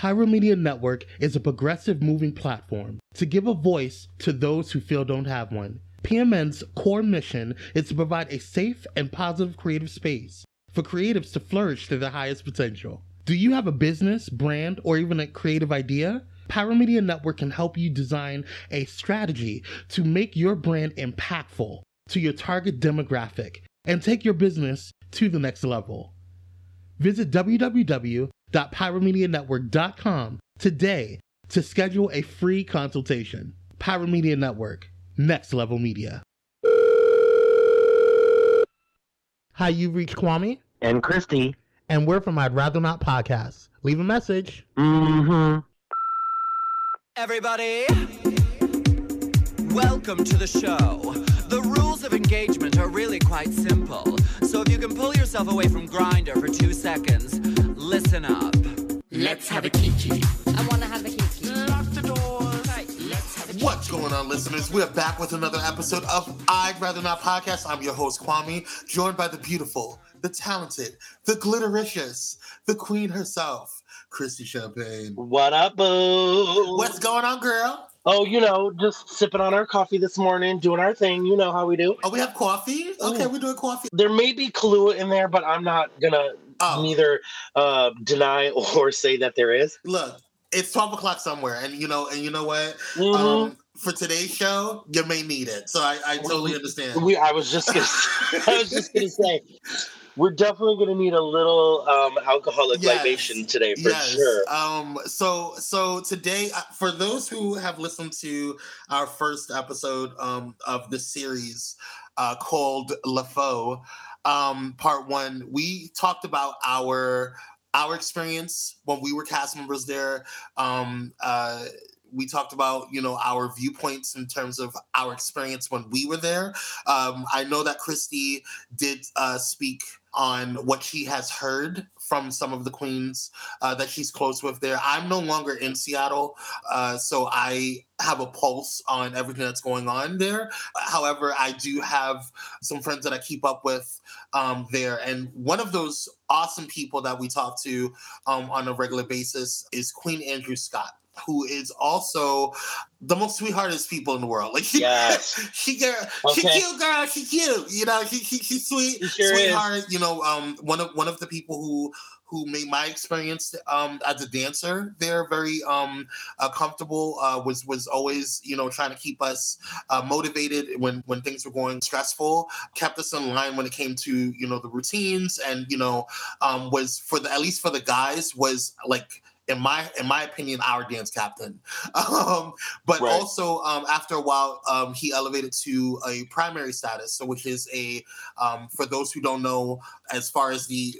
Pyro Media Network is a progressive moving platform to give a voice to those who feel don't have one. PMN's core mission is to provide a safe and positive creative space for creatives to flourish to their highest potential. Do you have a business, brand, or even a creative idea? Pyro Media Network can help you design a strategy to make your brand impactful to your target demographic and take your business to the next level. Visit www.pyromedianetwork.com today to schedule a free consultation. Pyro Media Network, next level media. Hi, you've reached Kwame, And Christy. and we're from I'd Rather Not podcast. Leave a message. Mm-hmm. Everybody, welcome to the show. The rules of engagement are really quite simple. So if you can pull yourself away from Grindr for two seconds, listen up. Let's have a kiki. I want to have a kiki. Lock the doors. Right, let's have a kiki. What's going on, listeners? We're back with another episode of I'd Rather Not podcast. I'm your host, Kwame, joined by the beautiful, the talented, the glittericious, the queen herself, Christy Champagne. What up, boo? What's going on, girl? Oh, you know, just sipping on our coffee this morning, doing our thing. You know how we do. Oh, we have coffee? Okay, Ooh. we're doing coffee. There may be Kahlua in there, but I'm not gonna Oh. neither uh, deny or say that there is. Look, it's 12 o'clock somewhere, and you know, and you know what? Mhm. Um, for today's show, you may need it. So I, I totally understand. we, I was just gonna, I was just gonna say, we're definitely gonna need a little um, alcoholic Yes. libation today for sure. Um. So so today, uh, for those who have listened to our first episode um of the series, uh, called LaFaux, um, part one, we talked about our our experience when we were cast members there. Um. Uh. We talked about, you know, our viewpoints in terms of our experience when we were there. Um, I know that Christy did uh, speak on what she has heard from some of the queens uh, that she's close with there. I'm no longer in Seattle, uh, so I have a pulse on everything that's going on there. However, I do have some friends that I keep up with um, there, and one of those awesome people that we talk to um, on a regular basis is Queen Andrew Scott. Who is also the most sweetheartest people in the world? Like she, Yes. she girl, she Okay. cute girl, she cute. You know, she, she she's sweet, She sure is. sweetheart. You know, um, one of one of the people who who made my experience um as a dancer there very um uh, comfortable uh was was always you know trying to keep us uh, motivated when when things were going stressful kept us in line when it came to you know the routines and you know um was for the at least for the guys was like in my in my opinion our dance captain um but Right. also um after a while um he elevated to a primary status so which is a um for those who don't know as far as the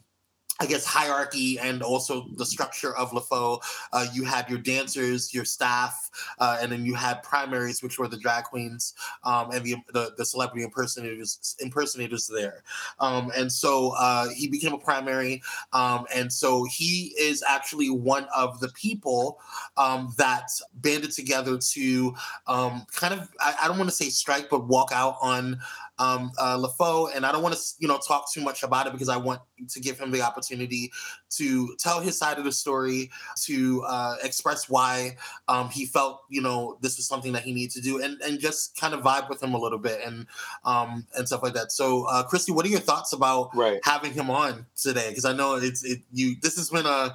I guess hierarchy and also the structure of LaFaux. Uh, you had your dancers, your staff, uh, and then you had primaries, which were the drag queens um, and the, the the celebrity impersonators impersonators there. Um, and so uh, he became a primary, um, and so he is actually one of the people um, that banded together to um, kind of I, I don't want to say strike, but walk out on um, uh, LaFaux. And I don't want to, you know, talk too much about it because I want to give him the opportunity to tell his side of the story, to uh, express why um, he felt, you know, this was something that he needed to do, and and just kind of vibe with him a little bit and um, and stuff like that. So, uh, Christy, what are your thoughts about Right. having him on today? Because I know it's it you. This has been a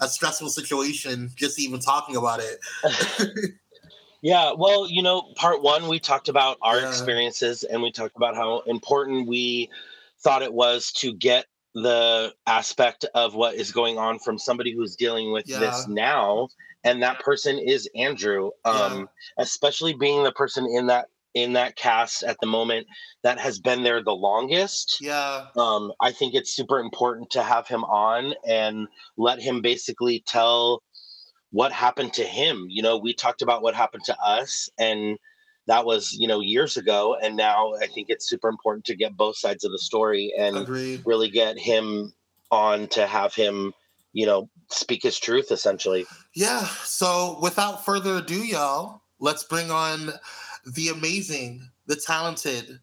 a stressful situation just even talking about it. Yeah, well, you know, part one, we talked about our Yeah. experiences and we talked about how important we thought it was to get the aspect of what is going on from somebody who's dealing with Yeah. this now. And that person is Andrew. Um, especially being the person in that in that cast at the moment that has been there the longest Yeah, um, I think it's super important to have him on and let him basically tell what happened to him. You know, we talked about what happened to us, and that was, you know, years ago. And now I think it's super important to get both sides of the story and agreed. really get him on to have him, you know, speak his truth essentially. Yeah. So without further ado, y'all, let's bring on the amazing, the talented,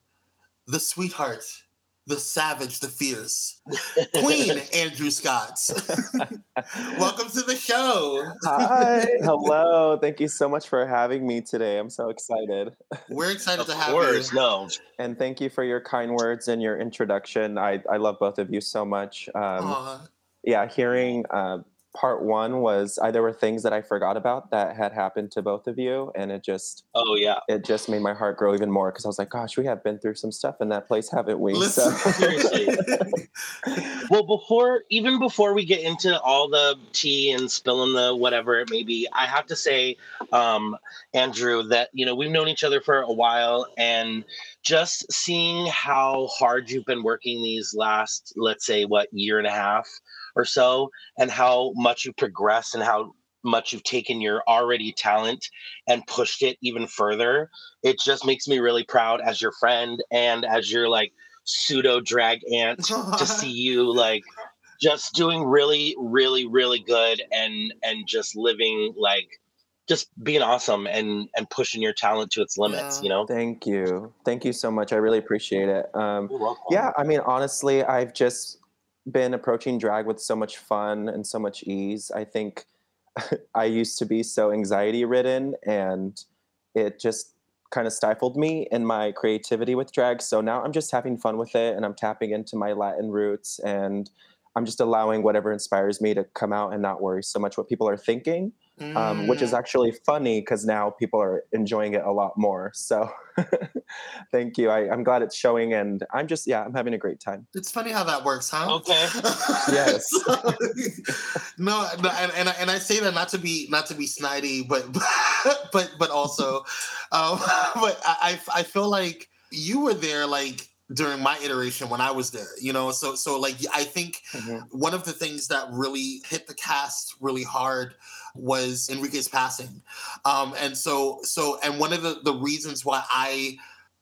the sweetheart, the savage, the fierce, Queen Andrew Scott. Welcome to the show. Hi, hello. Thank you so much for having me today. I'm so excited. We're excited Of to have course, you. no. And thank you for your kind words and your introduction. I, I love both of you so much. Um, Aw. yeah, hearing uh, part one was uh, there were things that I forgot about that had happened to both of you, and it just Oh yeah. it just made my heart grow even more because I was like, gosh, we have been through some stuff in that place, haven't we? Listen, Seriously. Well, before even before we get into all the tea and spilling the whatever it may be, I have to say, um, Andrew, that you know we've known each other for a while, and just seeing how hard you've been working these last, let's say, what year and a half or so, and how much you progressed and how much you've taken your already talent and pushed it even further. It just makes me really proud as your friend and as your like pseudo drag aunt to see you like just doing really really really good and and just living like just being awesome and and pushing your talent to its limits Yeah. you know Thank you. Thank you so much. I really appreciate it. Um, You're welcome. yeah, I mean, honestly, I've just been approaching drag with so much fun and so much ease. I think I used to be so anxiety ridden and it just kind of stifled me in my creativity with drag. So now I'm just having fun with it and I'm tapping into my Latin roots and I'm just allowing whatever inspires me to come out and not worry so much what people are thinking, um, which is Mm. actually funny because now people are enjoying it a lot more. So thank you. I, I'm glad it's showing and I'm just, yeah, I'm having a great time. It's funny how that works, huh? Okay. Yes. no, no and, and, I, and I say that not to be not to be snidey, but but but also, um, but I I I feel like you were there like during my iteration when I was there, you know. So so like I think Mhm. one of the things that really hit the cast really hard was Enrique's passing, um, and so so and one of the the reasons why I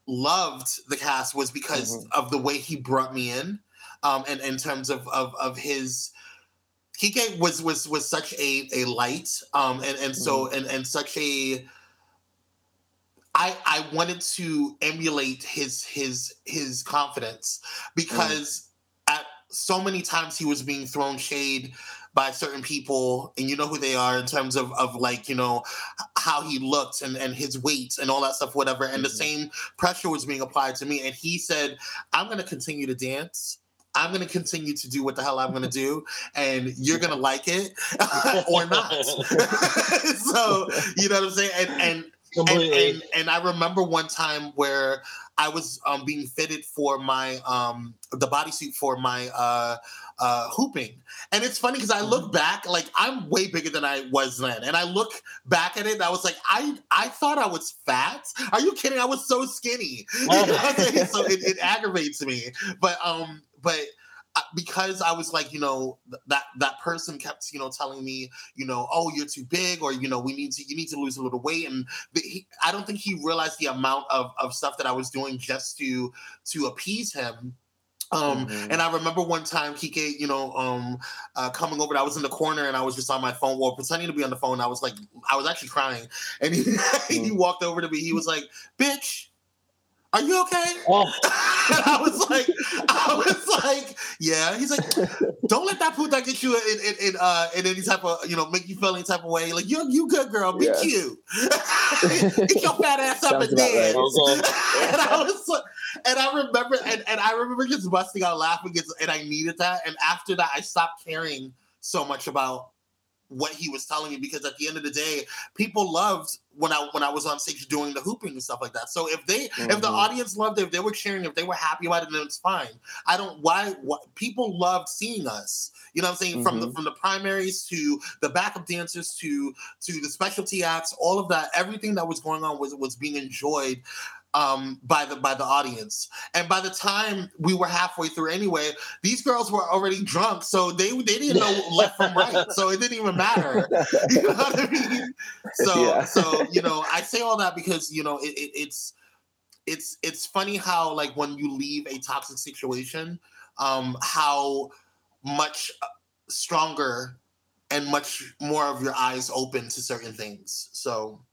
loved the cast was because Mhm. of the way he brought me in, um, and in terms of of of his. Kike was was was such a a light, um, and and so and and such a. I I wanted to emulate his his his confidence because at so many times he was being thrown shade by certain people and you know who they are in terms of of like you know how he looked and and his weight and all that stuff whatever and the Mhm. same pressure was being applied to me and he said i'm going to continue to dance I'm gonna continue to do what the hell I'm gonna do, and you're gonna like it or not. so you know what I'm saying? And and, completely and and I remember one time where I was um, being fitted for my um, the bodysuit for my uh, uh, hooping, and it's funny because I look back like I'm way bigger than I was then, and I look back at it and I was like, I I thought I was fat. Are you kidding? I was so skinny. You know what I'm saying? so it, it aggravates me, but um, but because I was like, you know, that that person kept, you know, telling me, you know, oh, you're too big, or you know, we need to, you need to lose a little weight, and he, I don't think he realized the amount of of stuff that I was doing just to to appease him. Um, Mhm. and I remember one time Kike, you know, um, uh, coming over. I was in the corner and I was just on my phone, well, pretending to be on the phone. I was like, I was actually crying, and he, he walked over to me. He was like, "Bitch, are you okay?" oh and I was like, I was like, yeah. He's like, don't let that puta get you in, in, in, uh, in any type of, you know, make you feel any type of way. Like, you you good, girl. Be Yeah. cute. Get your fat ass up Sounds and about dance. right. and I was like, and I remember, and, and I remember just busting out laughing, and I needed that. And after that, I stopped caring so much about what he was telling me because at the end of the day, people loved when I when I was on stage doing the hooping and stuff like that. So if they if the Mhm. audience loved it, if they were cheering, if they were happy about it, then it's fine. I don't why people loved seeing us. You know what I'm saying? From the Mhm. from the primaries to the backup dancers to to the specialty acts, all of that, everything that was going on was was being enjoyed um by the by the audience. And by the time we were halfway through anyway these girls were already drunk so they they didn't know left from right so it didn't even matter. You know what i mean? So Yeah. so you know i say all that because you know it, it, it's it's it's funny how like when you leave a toxic situation um how much uh, stronger and much more of your eyes open to certain things. So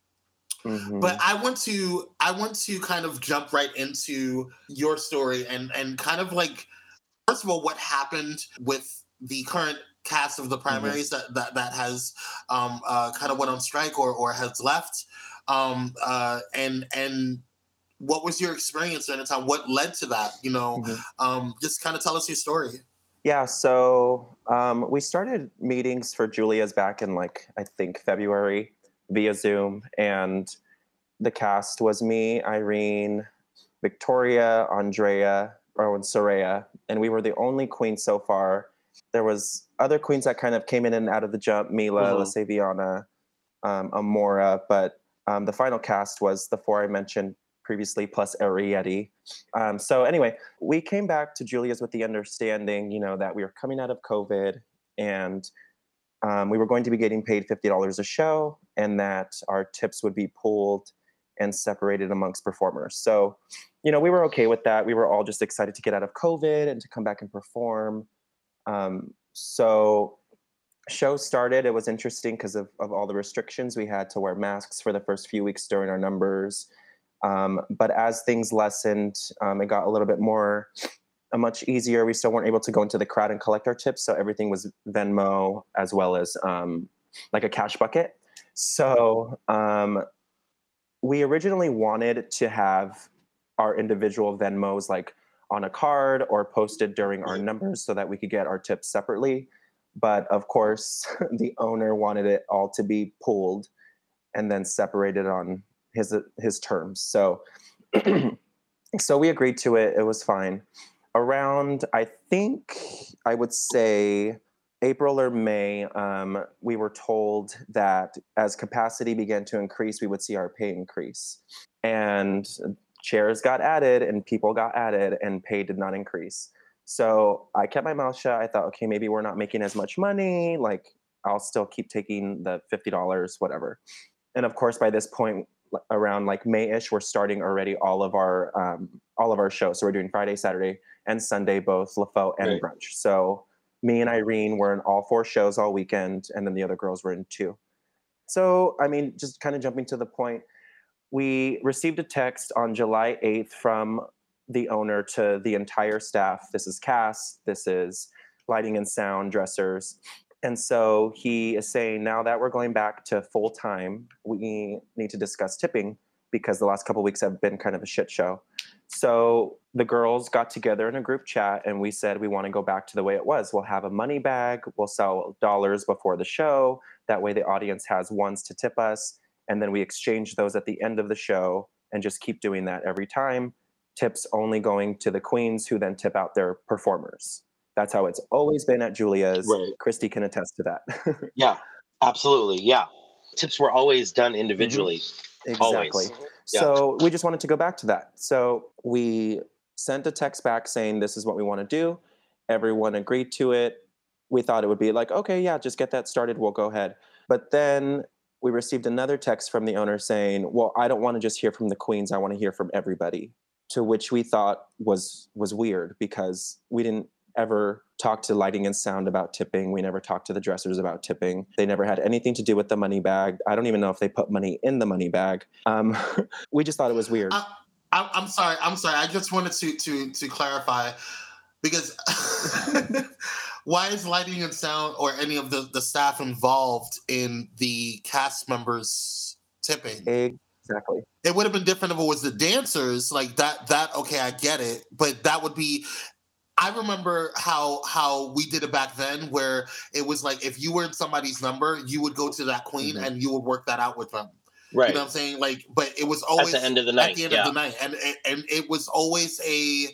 Mhm. But I want to I want to kind of jump right into your story and and kind of like first of all what happened with the current cast of the primaries that, that that has um uh kind of went on strike or or has left um uh and and what was your experience during the time what led to that you know Mhm. um just kind of tell us your story Yeah, so um, we started meetings for Julia's back in like I think February via Zoom, and the cast was me, Irene, Victoria, Andrea, or and Soraya, and we were the only queens so far. There was other queens that kind of came in and out of the jump: Mila, Mhm. Lasaviana, um, Amora, but um, the final cast was the four I mentioned previously, plus Ariete. Um, so anyway, we came back to Julia's with the understanding, you know, that we were coming out of COVID and um, we were going to be getting paid $50 a show and that our tips would be pooled and separated amongst performers. So, you know, we were okay with that. We were all just excited to get out of COVID and to come back and perform. Um, so, show started. It was interesting because of, of all the restrictions. We had to wear masks for the first few weeks during our numbers. Um, but as things lessened, um, it got a little bit more, uh, much easier. We still weren't able to go into the crowd and collect our tips, so everything was Venmo as well as um, like a cash bucket. So um, we originally wanted to have our individual Venmos like on a card or posted during our numbers so that we could get our tips separately. But of course, the owner wanted it all to be pooled and then separated on his his terms. So so we agreed to it. It was fine. Around I think I would say April or May, um, we were told that as capacity began to increase, we would see our pay increase. And chairs got added and people got added and pay did not increase. So I kept my mouth shut. I thought, okay, maybe we're not making as much money. Like I'll still keep taking the $50, whatever. And of course, by this point, around like May-ish, we're starting already all of our um, all of our shows. So we're doing Friday, Saturday, and Sunday, both LaFaux and Right. brunch. So me and Irene were in all four shows all weekend, and then the other girls were in two. So I mean, just kind of jumping to the point, we received a text on July 8th from the owner to the entire staff. This is cast, this is lighting and sound, dressers. And so he is saying now that we're going back to full time, we need to discuss tipping because the last couple weeks have been kind of a shit show. So the girls got together in a group chat and we said we want to go back to the way it was. We'll have a money bag, we'll sell dollars before the show. That way the audience has ones to tip us. And then we exchange those at the end of the show and just keep doing that every time. Tips only going to the queens who then tip out their performers. That's how it's always been at Julia's. Right. Christy can attest to that. Yeah, absolutely. Yeah. Tips were always done individually. Mm-hmm. exactly. Always. Yeah. So we just wanted to go back to that. So we sent a text back saying this is what we want to do. Everyone agreed to it. We thought it would be like, okay, yeah, just get that started. We'll go ahead. But then we received another text from the owner saying, well, I don't want to just hear from the queens. I want to hear from everybody. To which we thought was was weird because we didn't ever talk to lighting and sound about tipping. We never talked to the dressers about tipping. They never had anything to do with the money bag. I don't even know if they put money in the money bag. Um, we just thought it was weird. I, I, I'm sorry. I'm sorry. I just wanted to to to clarify because why is lighting and sound or any of the the staff involved in the cast members tipping? exactly. It would have been different if it was the dancers like that. That okay, I get it, but that would be. I remember how how we did it back then, where it was like if you were in somebody's number, you would go to that queen Mhm. and you would work that out with them. Right. You know what I'm saying? Like, but it was always At always the end of the night. at the end yeah. of the night, and and- and it was always a,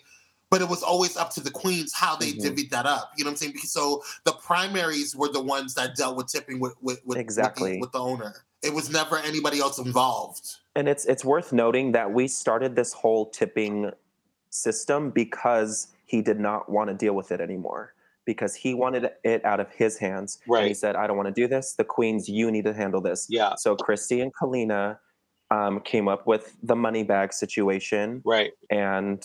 but it was always up to the queens how they Mhm. divvied that up. You know what I'm saying? Because so the primaries were the ones that dealt with tipping with with with, Exactly. with, the, with the owner. It was never anybody else involved. And it's it's worth noting that we started this whole tipping system because he did not want to deal with it anymore. Because he wanted it out of his hands. And he said, I don't want to do this. The queens, you need to handle this. Yeah. So Christy and Kalina um, came up with the money bag situation. Right. and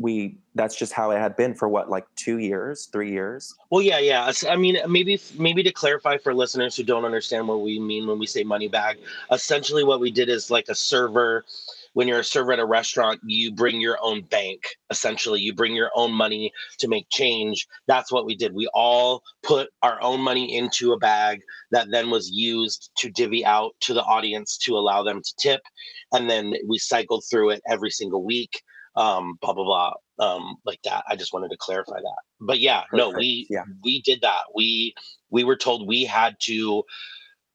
we that's just how it had been for what like two years three years well yeah yeah i mean maybe maybe to clarify for listeners who don't understand what we mean when we say money bag essentially what we did is like a server when you're a server at a restaurant you bring your own bank essentially you bring your own money to make change that's what we did we all put our own money into a bag that then was used to divvy out to the audience to allow them to tip and then we cycled through it every single week um, blah blah blah, um, like that. I just wanted to clarify that. But yeah, Perfect. no, we yeah. we did that. We we were told we had to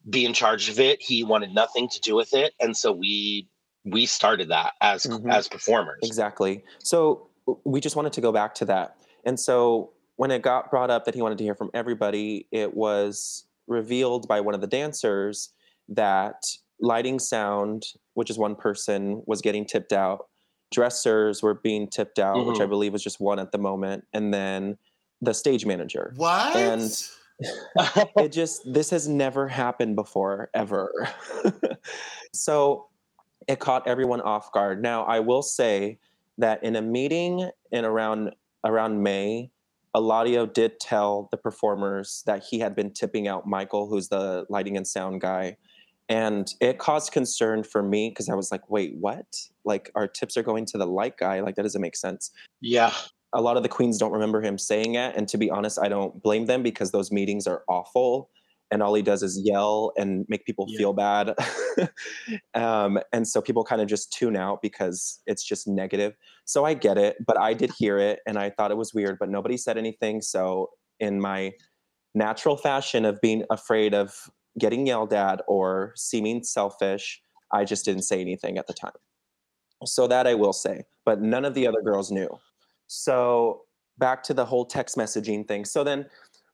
be in charge of it. He wanted nothing to do with it, and so we we started that as mm-hmm. as performers. Exactly. So we just wanted to go back to that, and so when it got brought up that he wanted to hear from everybody, it was revealed by one of the dancers that lighting sound, which is one person, was getting tipped out dressers were being tipped out, mm-hmm. which I mm-hmm. believe was just one at the moment, and then the stage manager. What? And it just this has never happened before ever. so it caught everyone off guard. Now I will say that in a meeting in around around May, Eladio did tell the performers that he had been tipping out Michael, who's the lighting and sound guy, and it caused concern for me because I was like, wait, what? Like our tips are going to the light guy. Like that doesn't make sense. Yeah. A lot of the queens don't remember him saying it. And to be honest, I don't blame them because those meetings are awful. And all he does is yell and make people yeah. feel bad. um, and so people kind of just tune out because it's just negative. So I get it, but I did hear it and I thought it was weird, but nobody said anything. So in my natural fashion of being afraid of getting yelled at or seeming selfish. I just didn't say anything at the time. So that I will say, but none of the other girls knew. So back to the whole text messaging thing. So then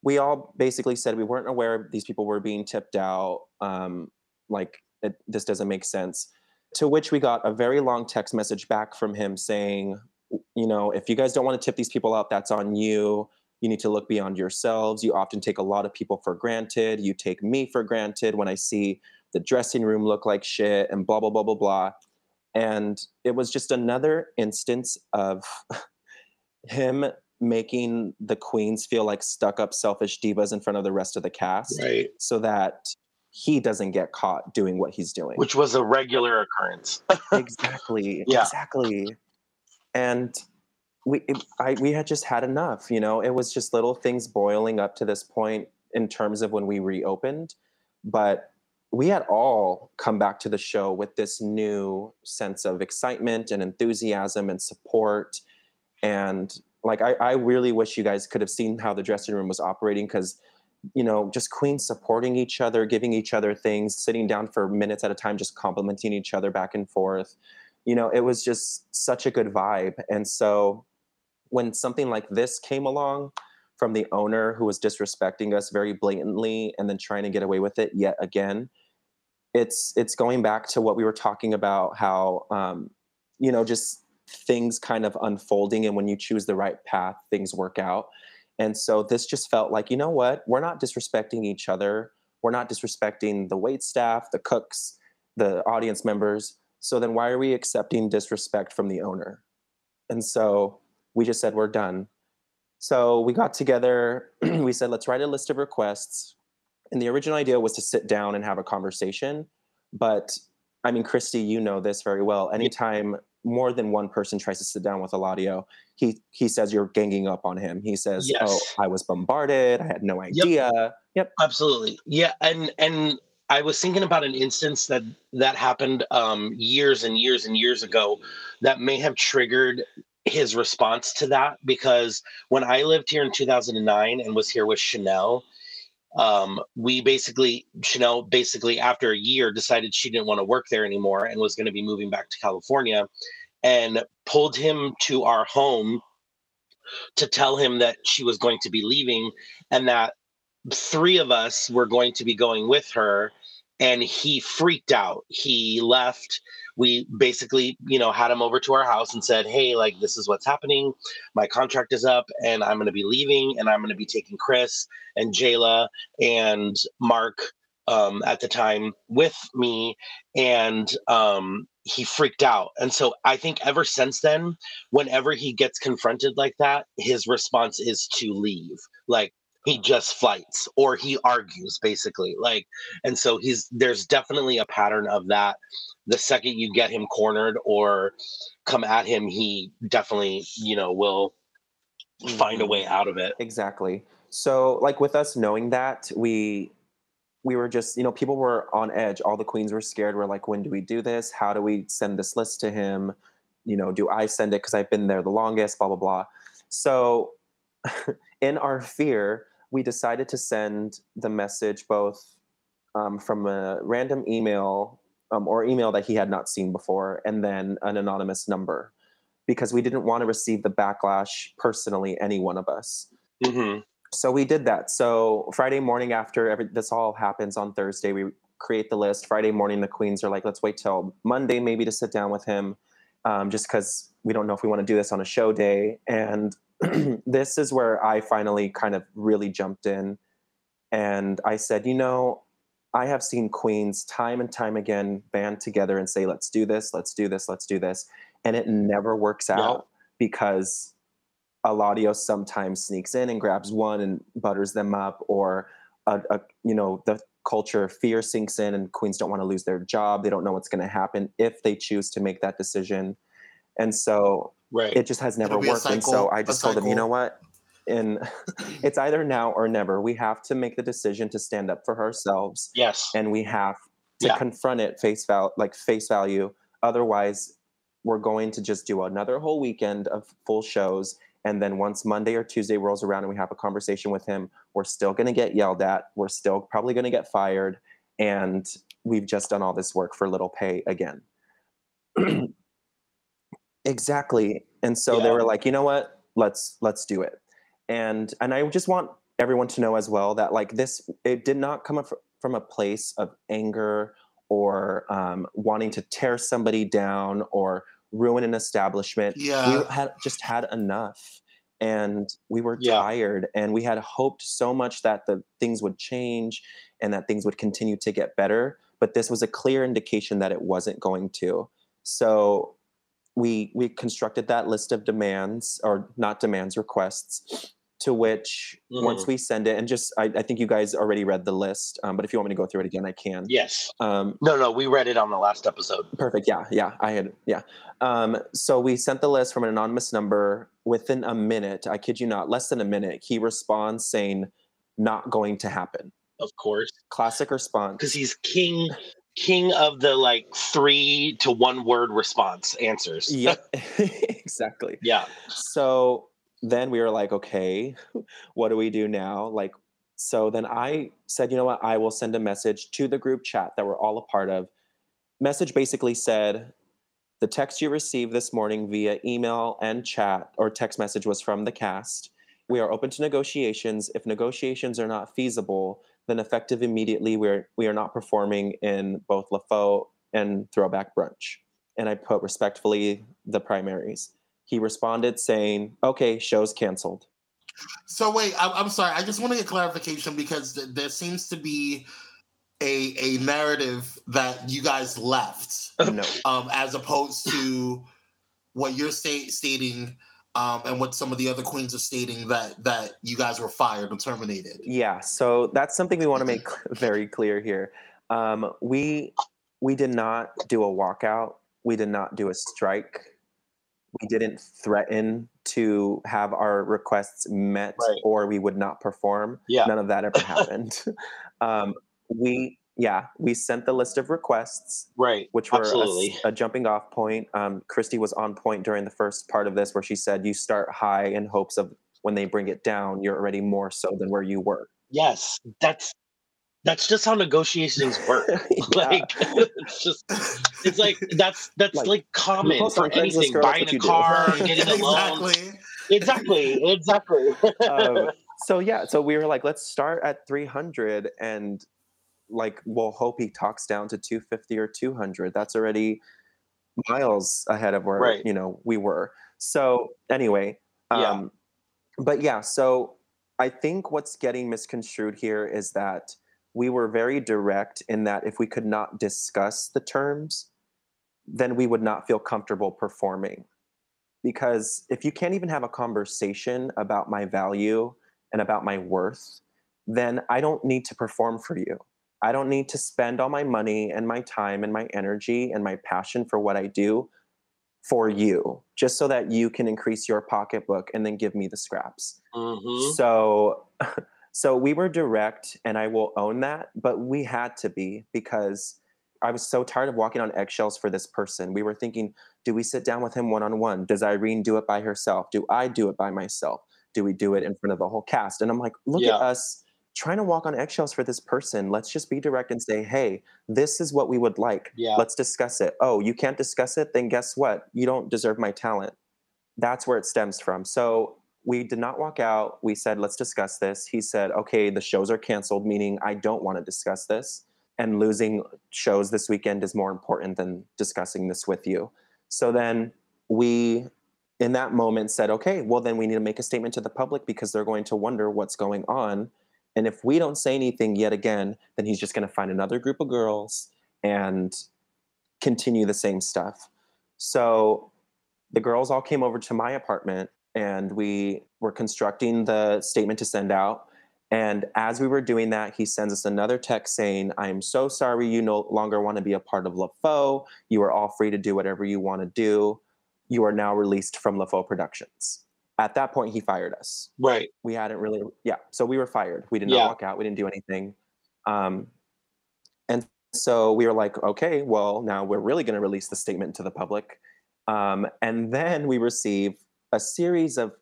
we all basically said we weren't aware these people were being tipped out. Um, like it, this doesn't make sense. To which we got a very long text message back from him saying, you know, if you guys don't want to tip these people out, that's on you. You need to look beyond yourselves. You often take a lot of people for granted. You take me for granted when I see the dressing room look like shit and blah, blah, blah, blah, blah. And it was just another instance of him making the queens feel like stuck up, selfish divas in front of the rest of the cast. Right. So that he doesn't get caught doing what he's doing. Which was a regular occurrence. exactly. Yeah. Exactly. And we it, I, we had just had enough you know it was just little things boiling up to this point in terms of when we reopened but we had all come back to the show with this new sense of excitement and enthusiasm and support and like I, I really wish you guys could have seen how the dressing room was operating because you know just queens supporting each other giving each other things sitting down for minutes at a time just complimenting each other back and forth. You know it was just such a good vibe. And so when something like this came along from the owner who was disrespecting us very blatantly and then trying to get away with it yet again it's it's going back to what we were talking about how um, you know just things kind of unfolding and when you choose the right path things work out and so this just felt like you know what we're not disrespecting each other we're not disrespecting the wait staff the cooks the audience members so then why are we accepting disrespect from the owner and so we just said we're done. So we got together, we said, let's write a list of requests. And the original idea was to sit down and have a conversation. But I mean, Christy, you know this very well. Anytime more than one person tries to sit down with Eladio, he he says you're ganging up on him. He says, yes. "Oh, I was bombarded. I had no idea." Yep. yep. Absolutely. Yeah, and and I was thinking about an instance that that happened um, years and years and years ago that may have triggered his response to that because when I lived here in 2009 and was here with Chanel, um, we basically Chanel basically after a year decided she didn't want to work there anymore and was going to be moving back to California, and pulled him to our home to tell him that she was going to be leaving and that three of us were going to be going with her and he freaked out he left we basically, you know, had him over to our house and said, Hey, like, this is what's happening. My contract is up and I'm going to be leaving and I'm going to be taking Chris and Jayla and Mark um, at the time with me. And um, he freaked out. And so I think ever since then, whenever he gets confronted like that, his response is to leave. Like he just fights or he argues basically. Like and so he's there's definitely a pattern of that. The second you get him cornered or come at him, he definitely, you know, will find a way mm-hmm. out of it. Exactly. So, like with us knowing that, we we were just, you know, people were on edge. All the queens were scared. We're like, when do we do this? How do we send this list to him? You know, do I send it because I've been there the longest? Blah blah blah. So, in our fear, we decided to send the message both um, from a random email um, or email that he had not seen before, and then an anonymous number because we didn't want to receive the backlash personally, any one of us. Mm-hmm. So we did that. So Friday morning after every, this all happens on Thursday, we create the list. Friday morning, the queens are like, let's wait till Monday maybe to sit down with him, um, just because we don't know if we want to do this on a show day. And this is where I finally kind of really jumped in. And I said, you know, I have seen queens time and time again band together and say, let's do this, let's do this, let's do this. And it never works out Yeah. because Eladio sometimes sneaks in and grabs one and butters them up, or a, a you know the culture of fear sinks in, and queens don't want to lose their job. They don't know what's going to happen if they choose to make that decision, and so Right. it just has never It'll be a worked. and so I just told him, you know what? And it's either now or never. We have to make the decision to stand up for ourselves, yes. and we have to Yeah. confront it face value, like face value. Otherwise, we're going to just do another whole weekend of full shows. And then once Monday or Tuesday rolls around and we have a conversation with him, we're still going to get yelled at. We're still probably going to get fired. And we've just done all this work for little pay again. exactly. And so they were like, you know what? Let's let's do it. And and I just want everyone to know as well that like this, it did not come up from a place of anger or um, wanting to tear somebody down or ruin an establishment. Yeah. We had just had enough and we were Yeah. tired and we had hoped so much that the things would change and that things would continue to get better. But this was a clear indication that it wasn't going to. So we we constructed that list of demands or not demands requests to which once Mhm. we send it and just I, I think you guys already read the list um, but if you want me to go through it again i can Yes. um, No, no, we read it on the last episode. perfect yeah yeah i had yeah um, so we sent the list from an anonymous number within a minute i kid you not less than a minute he responds saying not going to happen Of course. classic response Because he's king king of the like three to one word response answers. yep. Exactly. Yeah. so then we were like okay what do we do now? Like so then i said you know what? I will send a message to the group chat that we're all a part of. Message basically said the text you received this morning via email and chat or text message was from the cast. We are open to negotiations. If negotiations are not feasible then effective immediately we're we are not performing in both lafaux and throwback brunch and i put respectfully the primaries he responded saying, "Okay, show's canceled." So wait, I'm, I'm sorry. I just want to get clarification because th- there seems to be a a narrative that you guys left, No, um, as opposed to what you're sta- stating, um, and what some of the other queens are stating that that you guys were fired or terminated. yeah. So that's something we want to make very clear here. Um, we we did not do a walkout. We did not do a strike. We didn't threaten to have our requests met, Right. or we would not perform. Yeah. None of that ever happened. um, we yeah, we sent the list of requests. Right. which were a s- Absolutely. a, jumping off point. Um, Christy was on point during the first part of this, where she said, "You start high in hopes of when they bring it down, you're already more so than where you were." Yes. That's that's just how negotiations work. Yeah. Like it's just it's like that's that's Like, like, common for anything. girl, Buying a car, Right, getting a loan. exactly. Exactly. Exactly. um, so yeah, so we were like, let's start at 300, and like we'll hope he talks down to 250 or 200. That's already miles ahead of where Right. you know we were. So anyway, Yeah. um, but yeah, so I think what's getting misconstrued here is that we were very direct in that if we could not discuss the terms, then we would not feel comfortable performing. Because if you can't even have a conversation about my value and about my worth, then I don't need to perform for you. I don't need to spend all my money and my time and my energy and my passion for what I do for you, just so that you can increase your pocketbook and then give me the scraps. Mhm. So so we were direct and I will own that, but we had to be because I was so tired of walking on eggshells for this person. We were thinking, do we sit down with him one on one? Does Irene do it by herself? Do I do it by myself? Do we do it in front of the whole cast? And I'm like, look Yeah. at us trying to walk on eggshells for this person. Let's just be direct and say, hey, this is what we would like. Yeah. Let's discuss it. Oh, you can't discuss it? Then guess what? You don't deserve my talent. That's where it stems from. So we did not walk out. We said, let's discuss this. He said, okay, the shows are canceled, meaning I don't want to discuss this. And losing shows this weekend is more important than discussing this with you. So then we, in that moment, said, okay, well, then we need to make a statement to the public because they're going to wonder what's going on. And if we don't say anything yet again, then he's just going to find another group of girls and continue the same stuff. So the girls all came over to my apartment and we were constructing the statement to send out. And as we were doing that, he sends us another text saying, I am so sorry you no longer want to be a part of LaFaux. You are all free to do whatever you want to do. You are now released from LaFaux Productions. At that point, he fired us Right. we hadn't really yeah so we were fired we did not Yeah. walk out we didn't do anything um and so we were like okay well now we're really going to release the statement to the public um and then we receive a series of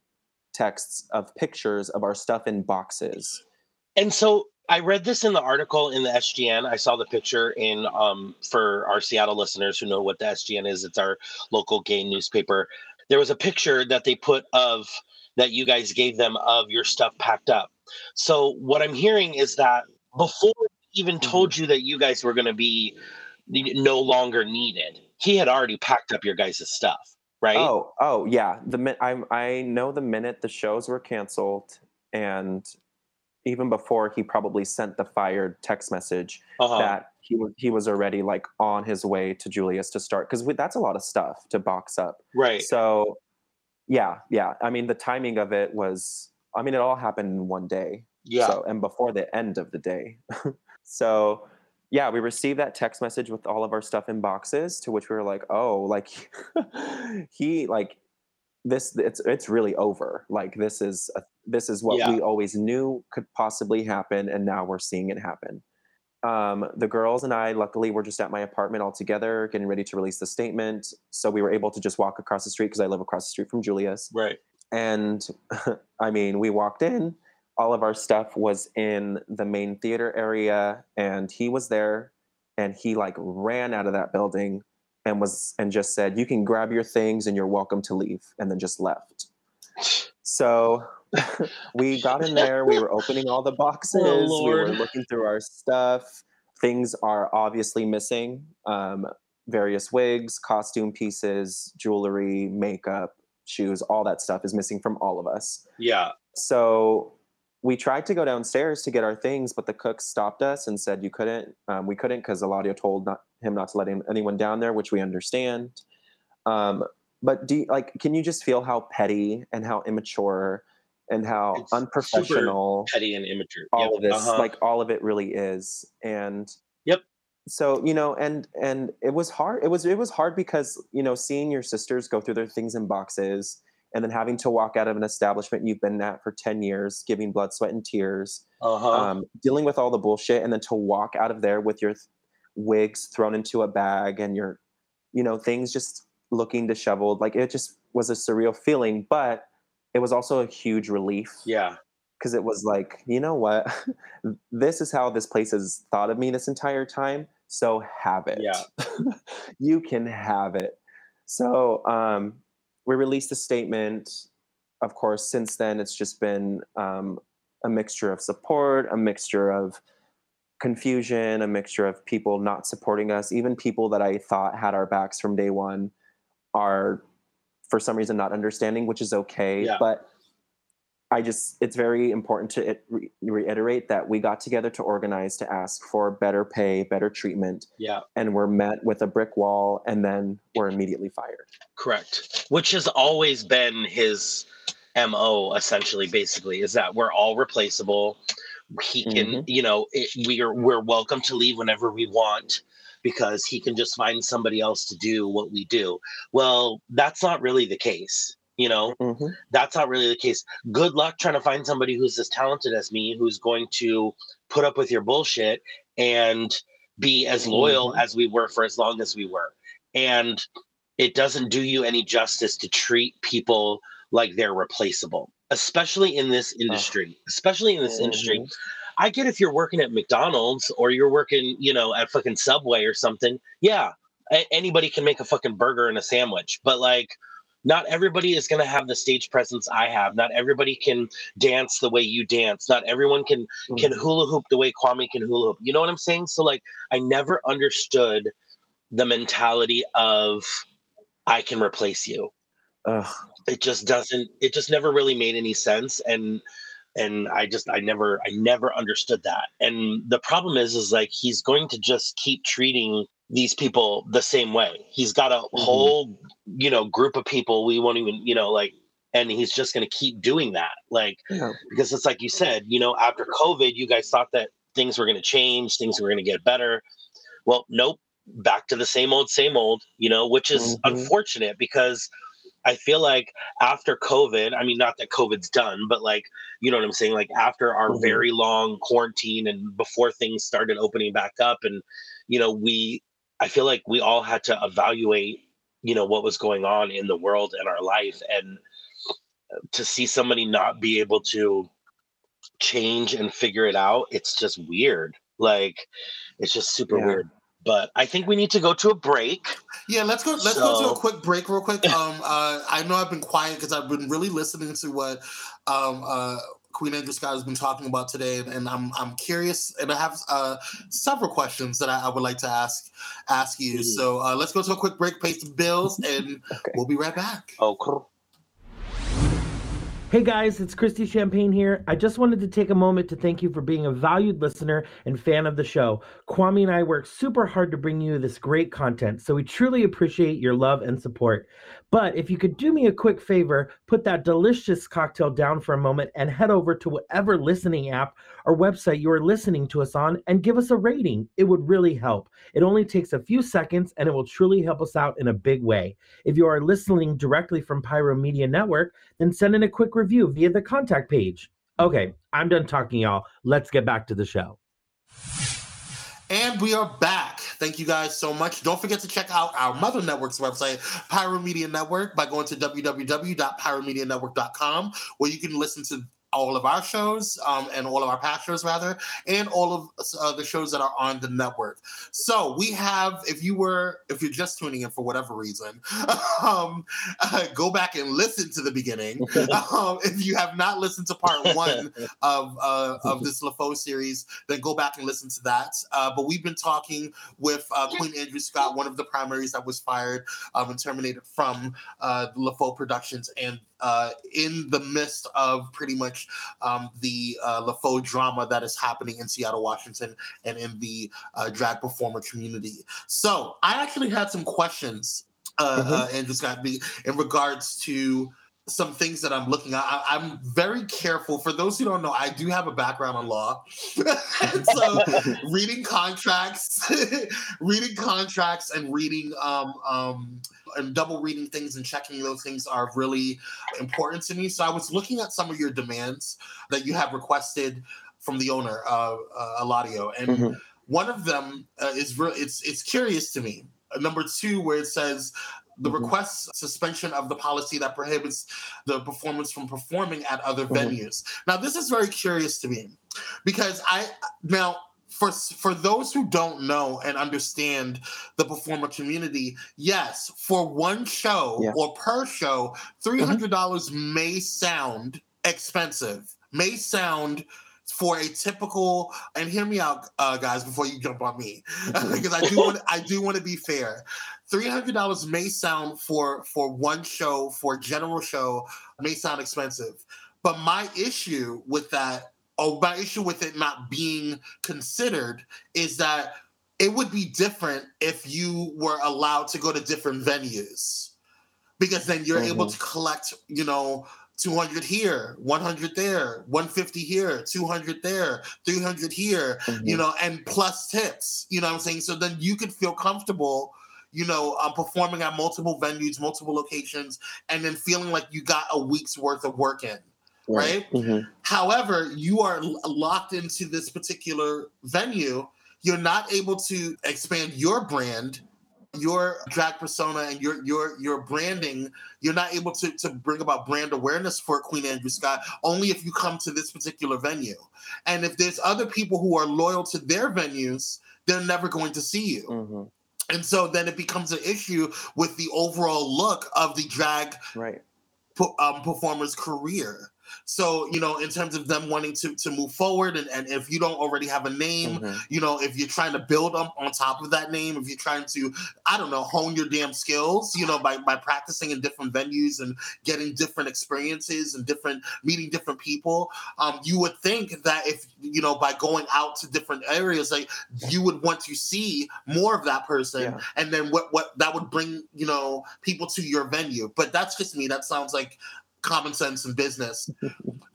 texts of pictures of our stuff in boxes And so I read this in the article in the SGN. I saw the picture in um, for our Seattle listeners who know what the SGN is. It's our local gay newspaper. There was a picture that they put of that you guys gave them of your stuff packed up. So what I'm hearing is that before he even mm-hmm. told you that you guys were going to be no longer needed, he had already packed up your guys' stuff, right? oh oh yeah the min- I, I know the minute the shows were canceled and even before he probably sent the fired text message Uh-huh. that he was he was already like on his way to Julia's to start because that's a lot of stuff to box up. right. So yeah, yeah. I mean, the timing of it was. I mean, it all happened in one day. Yeah. So and before the end of the day. so yeah, we received that text message with all of our stuff in boxes. To which we were like, oh, like he like this. It's it's really over. Like this is a, this is what Yeah. we always knew could possibly happen, and now we're seeing it happen um, the girls and I, luckily, were just at my apartment all together, getting ready to release the statement. So we were able to just walk across the street because I live across the street from Julia's. right. And I mean, we walked in, all of our stuff was in the main theater area, and he was there, and he like ran out of that building and was and just said, "You can grab your things and you're welcome to leave," and then just left. So we got in there, we were opening all the boxes, we were looking through our stuff. Things are obviously missing. Um, various wigs, costume pieces, jewelry, makeup, shoes, all that stuff is missing from all of us. Yeah. So we tried to go downstairs to get our things, but the cook stopped us and said you couldn't. Um, we couldn't because Eladio told not, him not to let any- anyone down there, which we understand. Um, but do you, like, can you just feel how petty and how immature and how It's unprofessional Petty and immature. all Yep. of this Uh-huh. like all of it really is and Yep. so you know and and it was hard it was it was hard because you know seeing your sisters go through their things in boxes and then having to walk out of an establishment you've been at for 10 years giving blood sweat and tears uh-huh. um, dealing with all the bullshit and then to walk out of there with your th- wigs thrown into a bag and your you know things just looking disheveled like it just was a surreal feeling but it was also a huge relief yeah. because it was like, you know what? this is how this place has thought of me this entire time. So have it. Yeah. you can have it. So um, we released a statement. Of course, since then, it's just been um, a mixture of support, a mixture of confusion, a mixture of people not supporting us. Even people that I thought had our backs from day one are, for some reason, not understanding, which is okay. Yeah. But I just, it's very important to it, re- reiterate that we got together to organize to ask for better pay, better treatment, Yeah, and we're met with a brick wall and then we're immediately fired. correct. Which has always been his mo. Essentially, basically, is that we're all replaceable. He can, Mhm. you know, it, we are we're welcome to leave whenever we want because he can just find somebody else to do what we do. Well, that's not really the case. You know, Mhm. that's not really the case. Good luck trying to find somebody who's as talented as me, who's going to put up with your bullshit and be as loyal Mhm. as we were for as long as we were. And it doesn't do you any justice to treat people like they're replaceable, especially in this industry. Especially in this industry. I get if you're working at McDonald's or you're working, you know, at fucking Subway or something. Yeah, a- anybody can make a fucking burger and a sandwich, but like, not everybody is going to have the stage presence I have. Not everybody can dance the way you dance. Not everyone can can mm-hmm. hula hoop the way Kwame can hula hoop. You know what I'm saying? So like, I never understood the mentality of I can replace you. Ugh. It just doesn't. It just never really made any sense, and and I just I never I never understood that. And the problem is is like he's going to just keep treating these people the same way. He's got a whole you know group of people we won't even you know like and he's just going to keep doing that like Yeah. because it's like you said you know after covid you guys thought that things were going to change things were going to get better well nope back to the same old same old you know which is Mhm. unfortunate because i feel like after covid i mean not that covid's done but like you know what i'm saying like after our Mhm. very long quarantine and before things started opening back up and you know we i feel like we all had to evaluate you know what was going on in the world and our life and to see somebody not be able to change and figure it out it's just weird like it's just super Yeah. weird but i think we need to go to a break Yeah, let's go. Let's go to a quick break, real quick. Um, uh, I know I've been quiet because I've been really listening to what um, uh, Queen Angel Scott has been talking about today, and, and I'm I'm curious, and I have uh, several questions that I, I would like to ask ask you. Mhm. So uh, let's go to a quick break, pay some bills, and Okay. we'll be right back. oh cool Hey guys, it's Christy Champagne here. I just wanted to take a moment to thank you for being a valued listener and fan of the show. Kwame and I work super hard to bring you this great content, so we truly appreciate your love and support. But if you could do me a quick favor, put that delicious cocktail down for a moment and head over to whatever listening app or website you are listening to us on and give us a rating. It would really help. It only takes a few seconds and it will truly help us out in a big way. If you are listening directly from Pyro Media Network, then send in a quick review via the contact page. Okay, I'm done talking, y'all. Let's get back to the show. And we are back. Thank you guys so much. Don't forget to check out our Mother Network's website, Pyro Media Network, by going to www.pyromedianetwork.com, where you can listen to all of our shows um, and all of our past shows, rather, and all of uh, the shows that are on the network. So we have, if you were, if you're just tuning in for whatever reason, um, uh, go back and listen to the beginning. um, if you have not listened to part one of uh, of this LaFaux series, then go back and listen to that. Uh, but we've been talking with uh, Queen Andrew Scott, one of the primaries that was fired um, and terminated from uh, LaFaux Productions, and uh, in the midst of pretty much um, the uh, LaFaux drama that is happening in Seattle, Washington, and in the uh, drag performer community. So I actually had some questions, uh, Mhm. uh, Andrew Scott, in regards to some things that I'm looking at. I, I'm very careful. For those who don't know, I do have a background in law. so reading contracts, reading contracts and reading um, um, and double reading things and checking those things are really important to me. So I was looking at some of your demands that you have requested from the owner, uh, uh, Eladio, and Mhm. one of them uh, is real. It's it's curious to me. Number two, where it says the Mhm. request suspension of the policy that prohibits the performance from performing at other Mhm. venues. Now, this is very curious to me because I now for for those who don't know and understand the performer community, yes, for one show Yeah. or per show, three hundred dollars may sound expensive, may sound for a typical and hear me out uh, guys before you jump on me. Because i do want i do want to be fair. $300 may sound for for one show for a general show may sound expensive. But my issue with that, or my issue with it not being considered, is that it would be different if you were allowed to go to different venues. Because then you're mm-hmm. able to collect, you know, 200 here, 100 there, 150 here, 200 there, 300 here, mm-hmm. you know, and plus tips, you know what I'm saying? So then you could feel comfortable, you know, um, performing at multiple venues, multiple locations, and then feeling like you got a week's worth of work in. Right. right? Mm-hmm. However, you are locked into this particular venue. You're not able to expand your brand your drag persona and your your your branding, you're not able to, to bring about brand awareness for Queen Andrew Scott only if you come to this particular venue. And if there's other people who are loyal to their venues, they're never going to see you. Mm-hmm. And so then it becomes an issue with the overall look of the drag right. um, performer's career. So, you know, in terms of them wanting to, to move forward, and, and if you don't already have a name, mm-hmm. you know, if you're trying to build up on top of that name, if you're trying to, I don't know, hone your damn skills, you know, by, by practicing in different venues and getting different experiences and different, meeting different people, um, you would think that if, you know, by going out to different areas, like you would want to see more of that person. Yeah. And then what, what that would bring, you know, people to your venue. But that's just me. That sounds like common sense and business.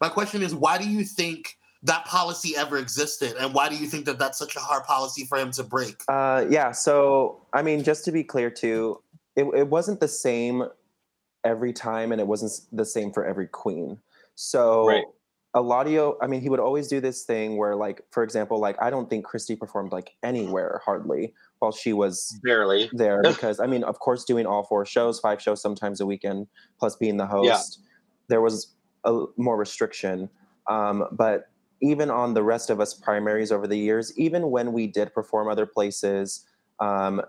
My question is, why do you think that policy ever existed, and why do you think that that's such a hard policy for him to break? Uh, yeah, so I mean, just to be clear, too, it, it wasn't the same every time, and it wasn't the same for every queen. So. Right. Eladio, I mean, he would always do this thing where, like, for example, like I don't think Christy performed like anywhere hardly while she was barely there because I mean, of course, doing all four shows, five shows sometimes a weekend, plus being the host. Yeah there was a more restriction. Um, but even on the rest of us primaries over the years, even when we did perform other places, um,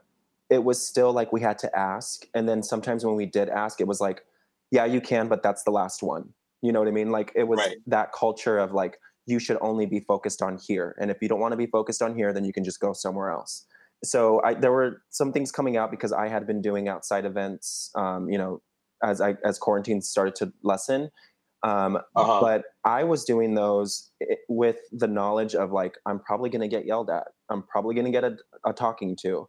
it was still like we had to ask. And then sometimes when we did ask, it was like, yeah, you can, but that's the last one. You know what I mean? Like it was right. that culture of like, you should only be focused on here. And if you don't want to be focused on here, then you can just go somewhere else. So I, there were some things coming out because I had been doing outside events, um, you know, as I as quarantine started to lessen. Um, uh-huh. But I was doing those with the knowledge of like I'm probably going to get yelled at. I'm probably going to get a, a, talking to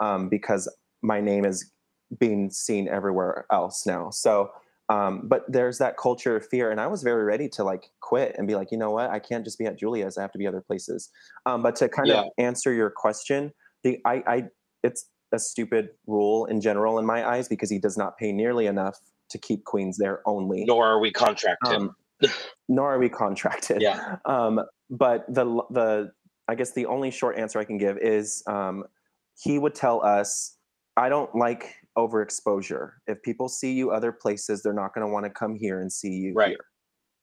um, because my name is being seen everywhere else now. So, um, but there's that culture of fear, and I was very ready to like quit and be like, you know what, I can't just be at Julia's. I have to be other places. Um, but to kind yeah. of answer your question, the I, I it's a stupid rule in general in my eyes because he does not pay nearly enough to keep queens there only. Nor are we contracted. Um, nor are we contracted. Yeah. Um, but the the I guess the only short answer I can give is um, he would tell us, I don't like overexposure. If people see you other places, they're not going to want to come here and see you right. here.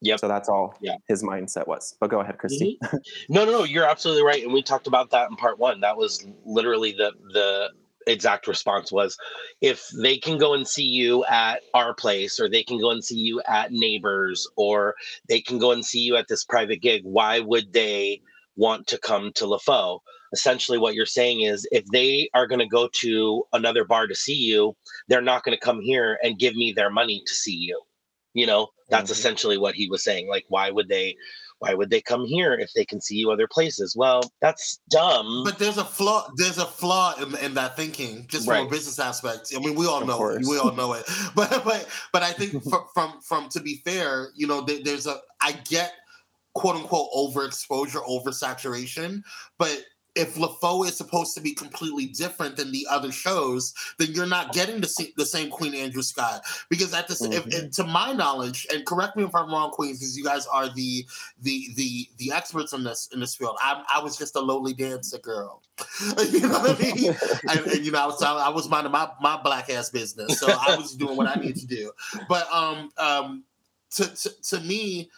Yep. So that's all yeah. his mindset was. But go ahead, Christy. Mm-hmm. no, no, no, you're absolutely right. And we talked about that in part one. That was literally the the exact response was if they can go and see you at our place or they can go and see you at neighbors or they can go and see you at this private gig why would they want to come to LaFaux? essentially what you're saying is if they are going to go to another bar to see you they're not going to come here and give me their money to see you you know that's mm-hmm. essentially what he was saying like why would they why would they come here if they can see you other places? Well, that's dumb. But there's a flaw. There's a flaw in, in that thinking, just right. from a business aspect. I mean, we all of know course. it. We all know it. But but but I think from from, from to be fair, you know, there, there's a I get quote unquote overexposure, oversaturation, but if LaFaux is supposed to be completely different than the other shows, then you're not getting the, see, the same Queen Andrew Scott. Because at this, mm-hmm. if, to my knowledge, and correct me if I'm wrong, Queens, because you guys are the the the the experts in this in this field. I, I was just a lowly dancer girl. you know what I mean? and, and, you know, I was I was minding my my black ass business, so I was doing what I need to do. But um um to to, to me,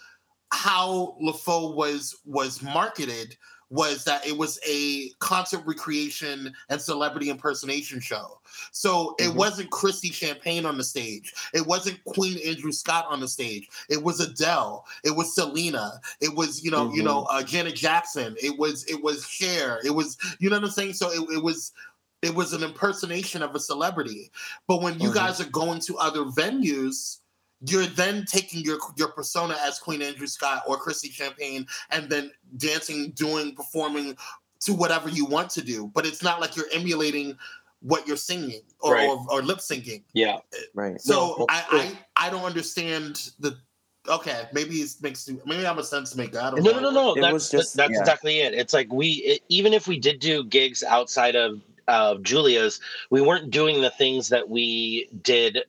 how LaFaux was was marketed was that it was a concert recreation and celebrity impersonation show. So it mm-hmm. wasn't Christy Champagne on the stage. It wasn't Queen Andrew Scott on the stage. It was Adele. It was Selena. It was you know mm-hmm. you know mm-hmm. uh, Janet Jackson. It was it was Cher. It was you know what I'm saying. So it, it was it was an impersonation of a celebrity. But when you mm-hmm. guys are going to other venues you're then taking your your persona as Queen Andrew Scott or Christy Champagne and then dancing, doing, performing to whatever you want to do. But it's not like you're emulating what you're singing or, Right. or, or lip syncing. Yeah. Right. So No, I, I I don't understand the. Okay, maybe it makes maybe I'm a sense maker. I don't No, know. no, no, no. It That's just- that's yeah. exactly it. It's like we it, even if we did do gigs outside of uh, Julia's, we weren't doing the things that we did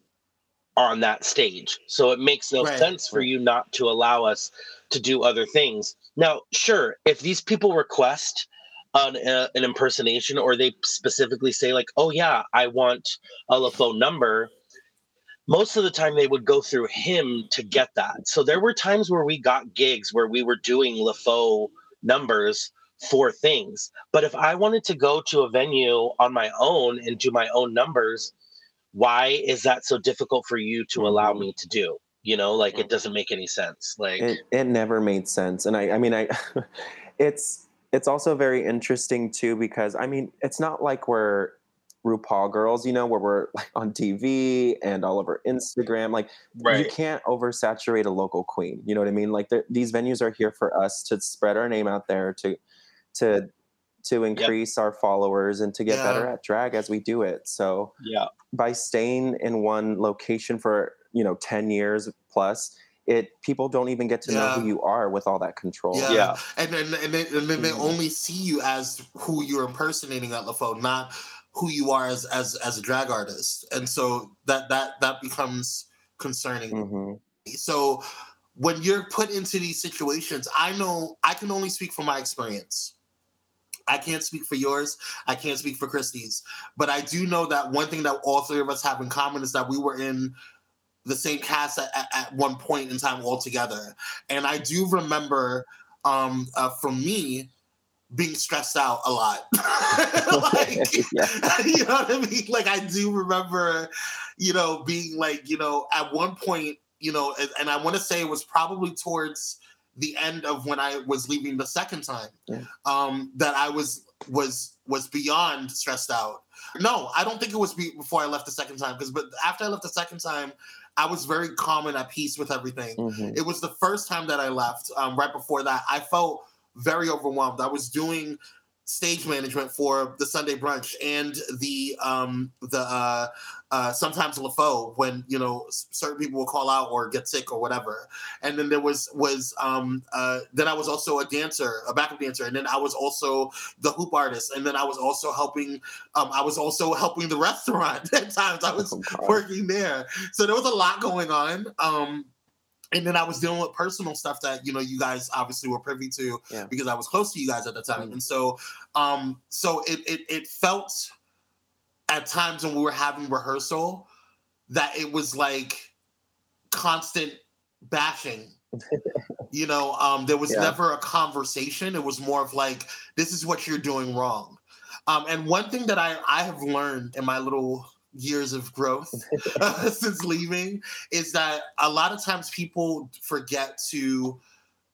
on that stage. So it makes no Right, sense for you not to allow us to do other things. Now, sure, if these people request an, uh, an impersonation or they specifically say like, "Oh yeah, I want a LaFaux number," most of the time they would go through him to get that. So there were times where we got gigs where we were doing LaFaux numbers for things. But if I wanted to go to a venue on my own and do my own numbers, why is that so difficult for you to allow mm-hmm. me to do? You know, like it mm-hmm. doesn't make any sense. Like it, it never made sense and i i mean i it's it's also very interesting too because i mean it's not like we're RuPaul girls, you know, where we're like on TV and all over Instagram. Like you can't oversaturate a local queen. You know what I mean? Like these venues are here for us to spread our name out there to to to increase our followers and to get Yeah. better at drag as we do it. So Yeah. by staying in one location for you know 10 years plus it people don't even get to know who you are with all that control Yeah. Yeah. And then and then, and then they Mhm. only see you as who you're impersonating at LaFaux, not who you are as as as a drag artist. And so that that that becomes concerning. Mhm. So when you're put into these situations, I know I can only speak from my experience. I can't speak for yours. I can't speak for Christy's. But I do know that one thing that all three of us have in common is that we were in the same cast at, at, at one point in time all together. And I do remember um uh, for me being stressed out a lot. like, Yeah. you know what I mean? Like I do remember, you know, being like, you know, at one point, you know, and, and I want to say it was probably towards the end of when I was leaving the second time, Yeah. um, that I was was was beyond stressed out. No, I don't think it was be- before I left the second time because, but after I left the second time, I was very calm and at peace with everything. Mhm. It was the first time that I left. Um, right before that, I felt very overwhelmed. I was doing stage management for the Sunday brunch and the um the uh uh sometimes LaFaux when you know certain people will call out or get sick or whatever. And then there was was um uh then I was also a dancer, a backup dancer, and then I was also the hoop artist, and then I was also helping um I was also helping the restaurant at times. I was Oh, working there. So there was a lot going on. Um, and then I was dealing with personal stuff that you know you guys obviously were privy to Yeah. because I was close to you guys at the time. Mm. And so, um, so it, it it felt at times when we were having rehearsal that it was like constant bashing. you know, um, there was Yeah. never a conversation. It was more of like, this is what you're doing wrong. Um, and one thing that I, I have learned in my little years of growth uh, since leaving is that a lot of times people forget to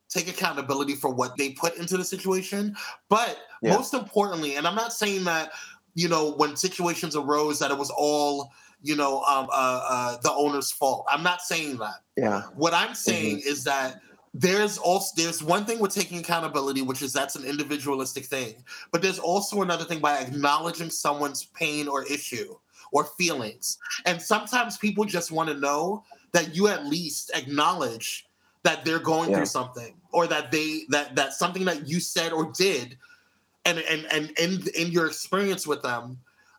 take accountability for what they put into the situation. But Yeah. most importantly, and I'm not saying that, you know, when situations arose that it was all, you know, um, uh, uh, the owner's fault. I'm not saying that. yeah What I'm saying is that there's also there's one thing with taking accountability, which is that's an individualistic thing. But there's also another thing by acknowledging someone's pain or issue or feelings. And sometimes people just want to know that you at least acknowledge that they're going Yeah. through something or that they that that something that you said or did and and and in in your experience with them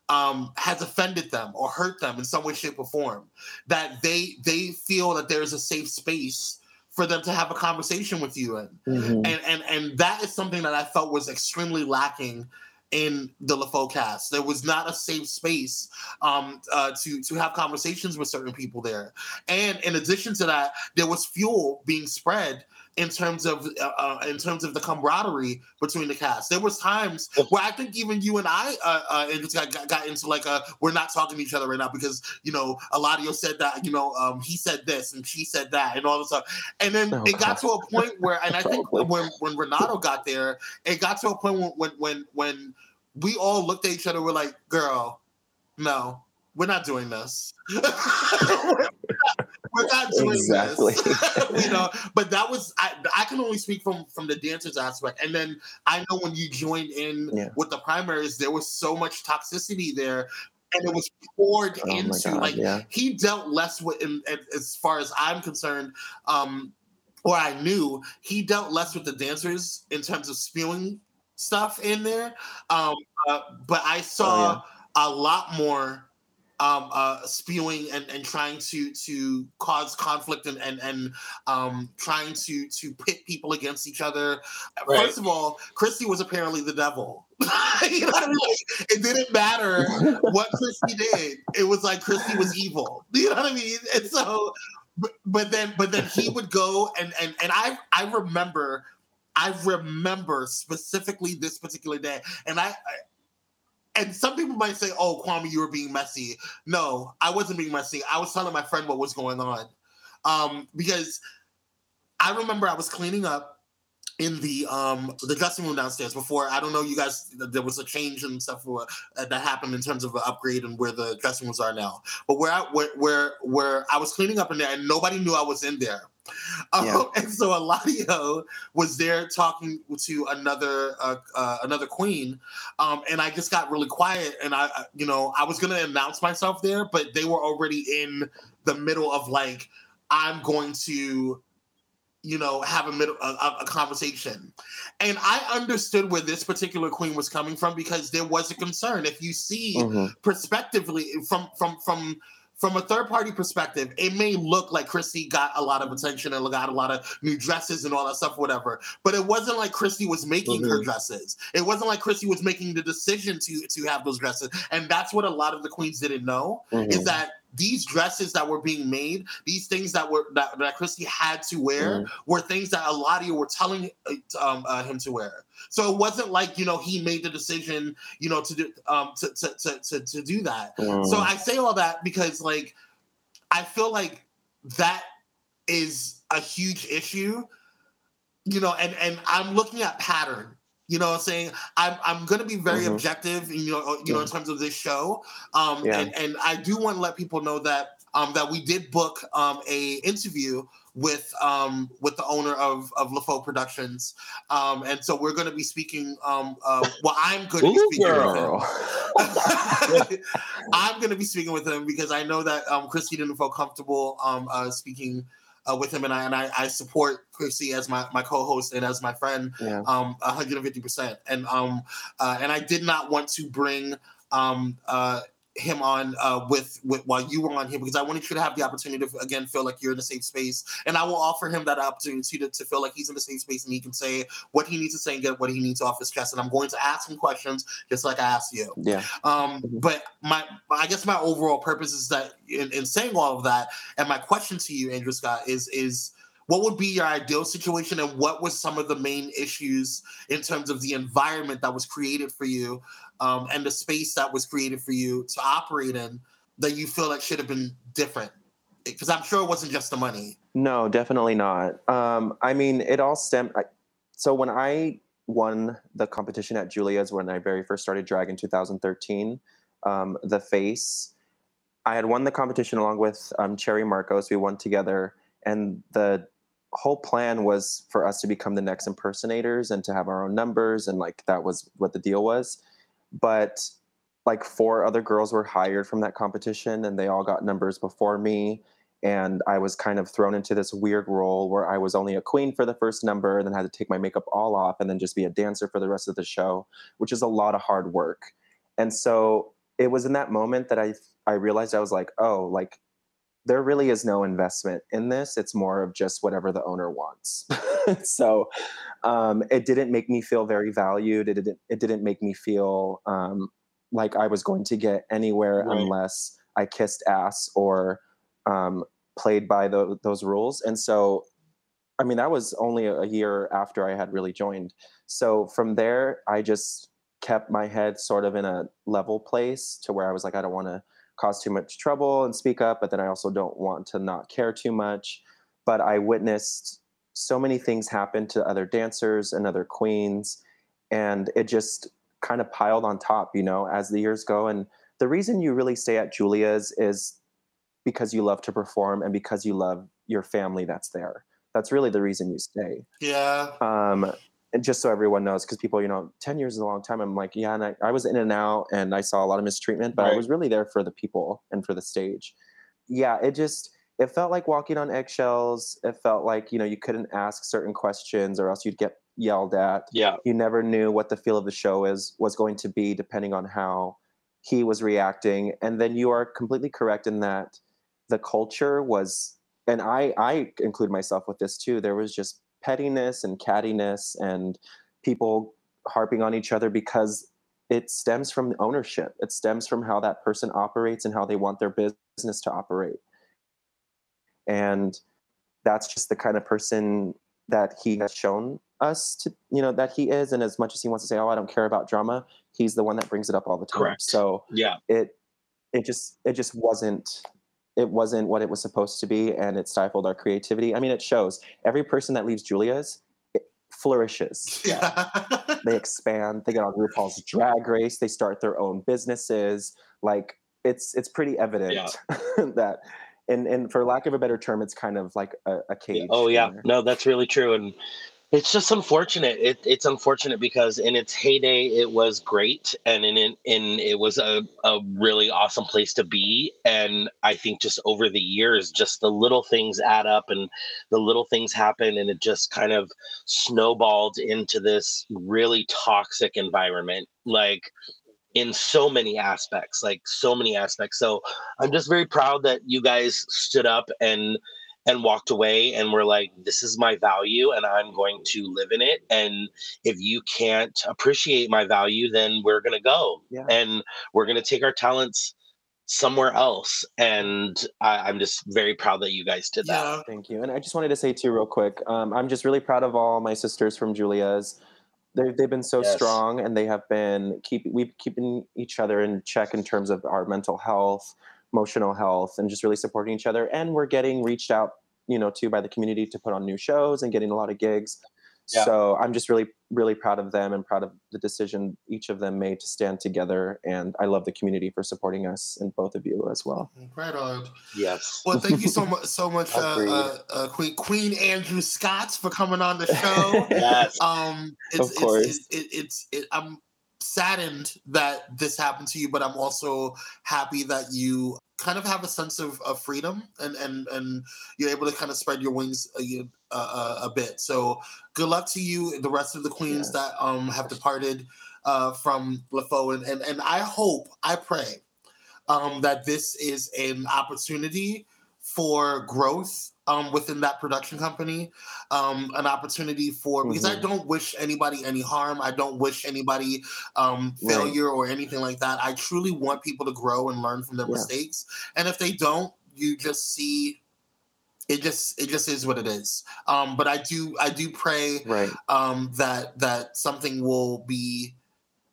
um, has offended them or hurt them in some way, shape, or form. That they they feel that there is a safe space for them to have a conversation with you in, Mhm. and and and that is something that I felt was extremely lacking in the LaFaux cast. There was not a safe space um, uh, to to have conversations with certain people there, and in addition to that, there was fuel being spread in terms of uh, uh, in terms of the camaraderie between the cast. There was times where I think even you and I uh, uh, got, got, got into like a we're not talking to each other right now because you know Eladio said that you know um, he said this and she said that and all this stuff, and then Oh, it got to a point where and I think when when Renato got there, it got to a point when when when, when we all looked at each other, we're like, girl, no. We're not doing this. we're, not, doing Exactly. this. you know, but that was I, I can only speak from from the dancers aspect. And then I know when you joined in Yeah. with the primaries, there was so much toxicity there. And it was poured Oh into God, like yeah. he dealt less with in, in- as far as I'm concerned, um, or I knew he dealt less with the dancers in terms of spewing stuff in there. Um, uh, but I saw a lot more um, uh, spewing and, and trying to to cause conflict and and, and um, trying to to pit people against each other. Right. First of all, Christy was apparently the devil. you know what I mean? Like, it didn't matter what Christy did. It was like Christy was evil. You know what I mean? And so, but, but then but then he would go and and and I I remember. I remember specifically this particular day, and I, I and some people might say, "Oh, Kwame, you were being messy." No, I wasn't being messy. I was telling my friend what was going on, um, because I remember I was cleaning up in the um the dressing room downstairs before. I don't know, you guys. There was a change and stuff for, uh, that happened in terms of an upgrade and where the dressing rooms are now. But where I where where, where I was cleaning up in there, and nobody knew I was in there. Um, Yeah. and so Eladio was there talking to another uh, uh, another queen, um, and I just got really quiet. And I, I- you know, I was gonna announce myself there, but they were already in the middle of like, I'm going to, you know, have a middle a, a- conversation, and I understood where this particular queen was coming from because there was a concern. If you see Mhm. prospectively from from from from a third party perspective, it may look like Christy got a lot of attention and got a lot of new dresses and all that stuff, whatever. But it wasn't like Christy was making her dresses. It wasn't like Christy was making the decision to to have those dresses. And that's what a lot of the queens didn't know Mhm. is that these dresses that were being made, these things that were that, that Christy had to wear, Mhm. were things that a lot of you were telling uh, um, uh, him to wear. So it wasn't like you know he made the decision, you know, to do um, to, to, to, to to do that. Mhm. So I say all that because like I feel like that is a huge issue, you know, and and I'm looking at pattern. You know what I'm saying? I'm I'm gonna be very Mhm. objective, you know, you know, in terms of this show. Um Yeah. and, and I do want to let people know that um that we did book um a interview with um with the owner of of LaFaux Productions. Um and so we're gonna be speaking um uh well I'm gonna be Ooh, speaking with him. I'm going to be speaking with him because I know that um, Christy didn't feel comfortable um, uh, speaking uh, with him, and I and I, I support Christy as my, my co-host and as my friend Yeah. um 150 percent and um uh, and I did not want to bring um uh him on uh with with while you were on here because I wanted you to have the opportunity to again feel like you're in a safe space and I will offer him that opportunity to, to feel like he's in a safe space and he can say what he needs to say and get what he needs off his chest and I'm going to ask him questions just like I asked you Yeah. um, Mhm. but my, I guess my overall purpose is that in, in saying all of that, and my question to you, Andrew Scott, is is what would be your ideal situation, and what was some of the main issues in terms of the environment that was created for you, um, and the space that was created for you to operate in that you feel like should have been different? Because I'm sure it wasn't just the money. No, definitely not. Um, I mean, it all stemmed. I, so when I won the competition at Julia's when I very first started drag in 2013, um, the face, I had won the competition along with um, Cherry Marcos. We won together, and the whole plan was for us to become the next impersonators and to have our own numbers, and like that was what the deal was. But like four other girls were hired from that competition, and they all got numbers before me and I was kind of thrown into this weird role where I was only a queen for the first number, and then had to take my makeup all off, and then just be a dancer for the rest of the show, which is a lot of hard work. And so it was in that moment that I I realized I was like, oh, like there really is no investment in this. It's more of just whatever the owner wants. so um, it didn't make me feel very valued. It didn't. It didn't make me feel um, like I was going to get anywhere Right. unless I kissed ass or um, played by tho- those rules. And so, I mean, that was only a year after I had really joined. So from there, I just kept my head sort of in a level place to where I was like, I don't want to cause too much trouble and speak up, but then I also don't want to not care too much. But I witnessed so many things happen to other dancers and other queens, and it just kind of piled on top, you know, as the years go. And the reason you really stay at Julia's is because you love to perform and because you love your family that's there. That's really the reason you stay. Yeah. Um, and just so everyone knows, because people, you know, 10 years is a long time. I'm like, yeah, and I, I was in and out and I saw a lot of mistreatment, but I was really there for the people and for the stage. Yeah, it just, it felt like walking on eggshells. It felt like, you know, you couldn't ask certain questions or else you'd get yelled at Yeah. you never knew what the feel of the show is was going to be depending on how he was reacting and then you are completely correct in that the culture was and i i include myself with this too there was just pettiness and cattiness and people harping on each other because it stems from ownership it stems from how that person operates and how they want their business to operate and that's just the kind of person that he has shown us to you know that he is and as much as he wants to say oh i don't care about drama he's the one that brings it up all the time Correct. so Yeah. it it just it just wasn't it wasn't what it was supposed to be and it stifled our creativity. I mean it shows. Every person that leaves julia's it flourishes. Yeah. they expand. They get on rupaul's drag race. They start their own businesses. Like it's it's pretty evident that and and for lack of a better term it's kind of like a, a cage Oh yeah, there. no, that's really true, and it's just unfortunate. It, it's unfortunate because in its heyday, it was great, and in in, in it was a, a really awesome place to be. And I think just over the years, just the little things add up, and the little things happen, and it just kind of snowballed into this really toxic environment. Like in so many aspects, like so many aspects. So I'm just very proud that you guys stood up and and walked away and were like, this is my value and I'm going to live in it. And if you can't appreciate my value, then we're gonna go Yeah. and we're gonna take our talents somewhere else. And I, I'm just very proud that you guys did that. yeah. Thank you. And I just wanted to say too, real quick, um, I'm just really proud of all my sisters from Julia's. They've, they've been so Yes. strong, and they have been keep we've keeping each other in check in terms of our mental health, emotional health, and just really supporting each other. And we're getting reached out, you know, to by the community to put on new shows and getting a lot of gigs. Yeah. So I'm just really, really proud of them and proud of the decision each of them made to stand together. And I love the community for supporting us and both of you as well. Right on. Yes. Well, thank you so much, so much, uh, uh, uh, Queen Queen Andrew Scott for coming on the show. Yes. um, it's, Of course. It's, it, it's it, I'm saddened that this happened to you, but I'm also happy that you kind of have a sense of, of freedom and and and you're able to kind of spread your wings a, a, a, a bit. So good luck to you, the rest of the queens Yes. that um have departed uh, from LaFaux, and, and and I hope, I pray, um, that this is an opportunity for growth um, within that production company, um, an opportunity for because I Mhm. don't wish anybody any harm. I don't wish anybody um, Right. failure or anything like that. I truly want people to grow and learn from their Yeah. mistakes, and if they don't, you just see. It just it just is what it is. Um, but I do I do pray Right. um, that that something will be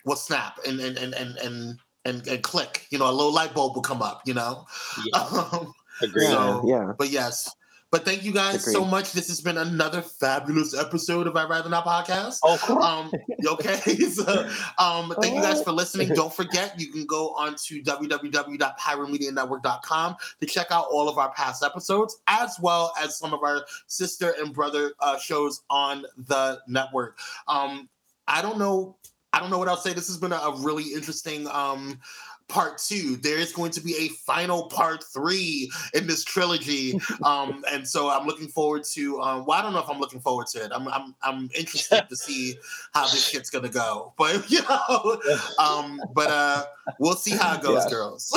will snap and and and and and, and, and click. You know, a little light bulb will come up. You know. Yeah. Um, Agreed. So- yeah. but yes. But thank you guys so much. This has been another fabulous episode of I Rather Not podcast. Oh, cool. Um, okay. so, um, thank you guys for listening. Don't forget, you can go on to www.pyromedianetwork.com to check out all of our past episodes, as well as some of our sister and brother uh, shows on the network. Um, I don't know. I don't know what else to say. This has been a, a really interesting um, part two. There is going to be a final part three in this trilogy, um, and so I'm looking forward to. Um, well, I don't know if I'm looking forward to it. I'm I'm, I'm interested to see how this shit's gonna go. But you know, um, but uh, we'll see how it goes, Yeah. girls.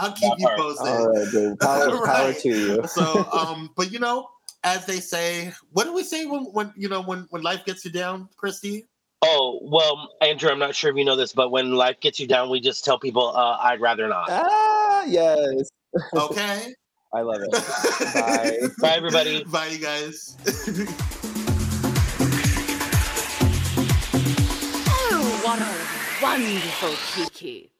I'll keep you posted. All right, dude. Power, power to you. So, um, but you know, as they say, what do we say when when you know when when life gets you down, Christy? Oh, well, Andrew, I'm not sure if you know this, but when life gets you down, we just tell people, uh, I'd rather not. Ah, yes. Okay. I love it. Bye. Bye, everybody. Bye, you guys. Oh, what a wonderful Kiki.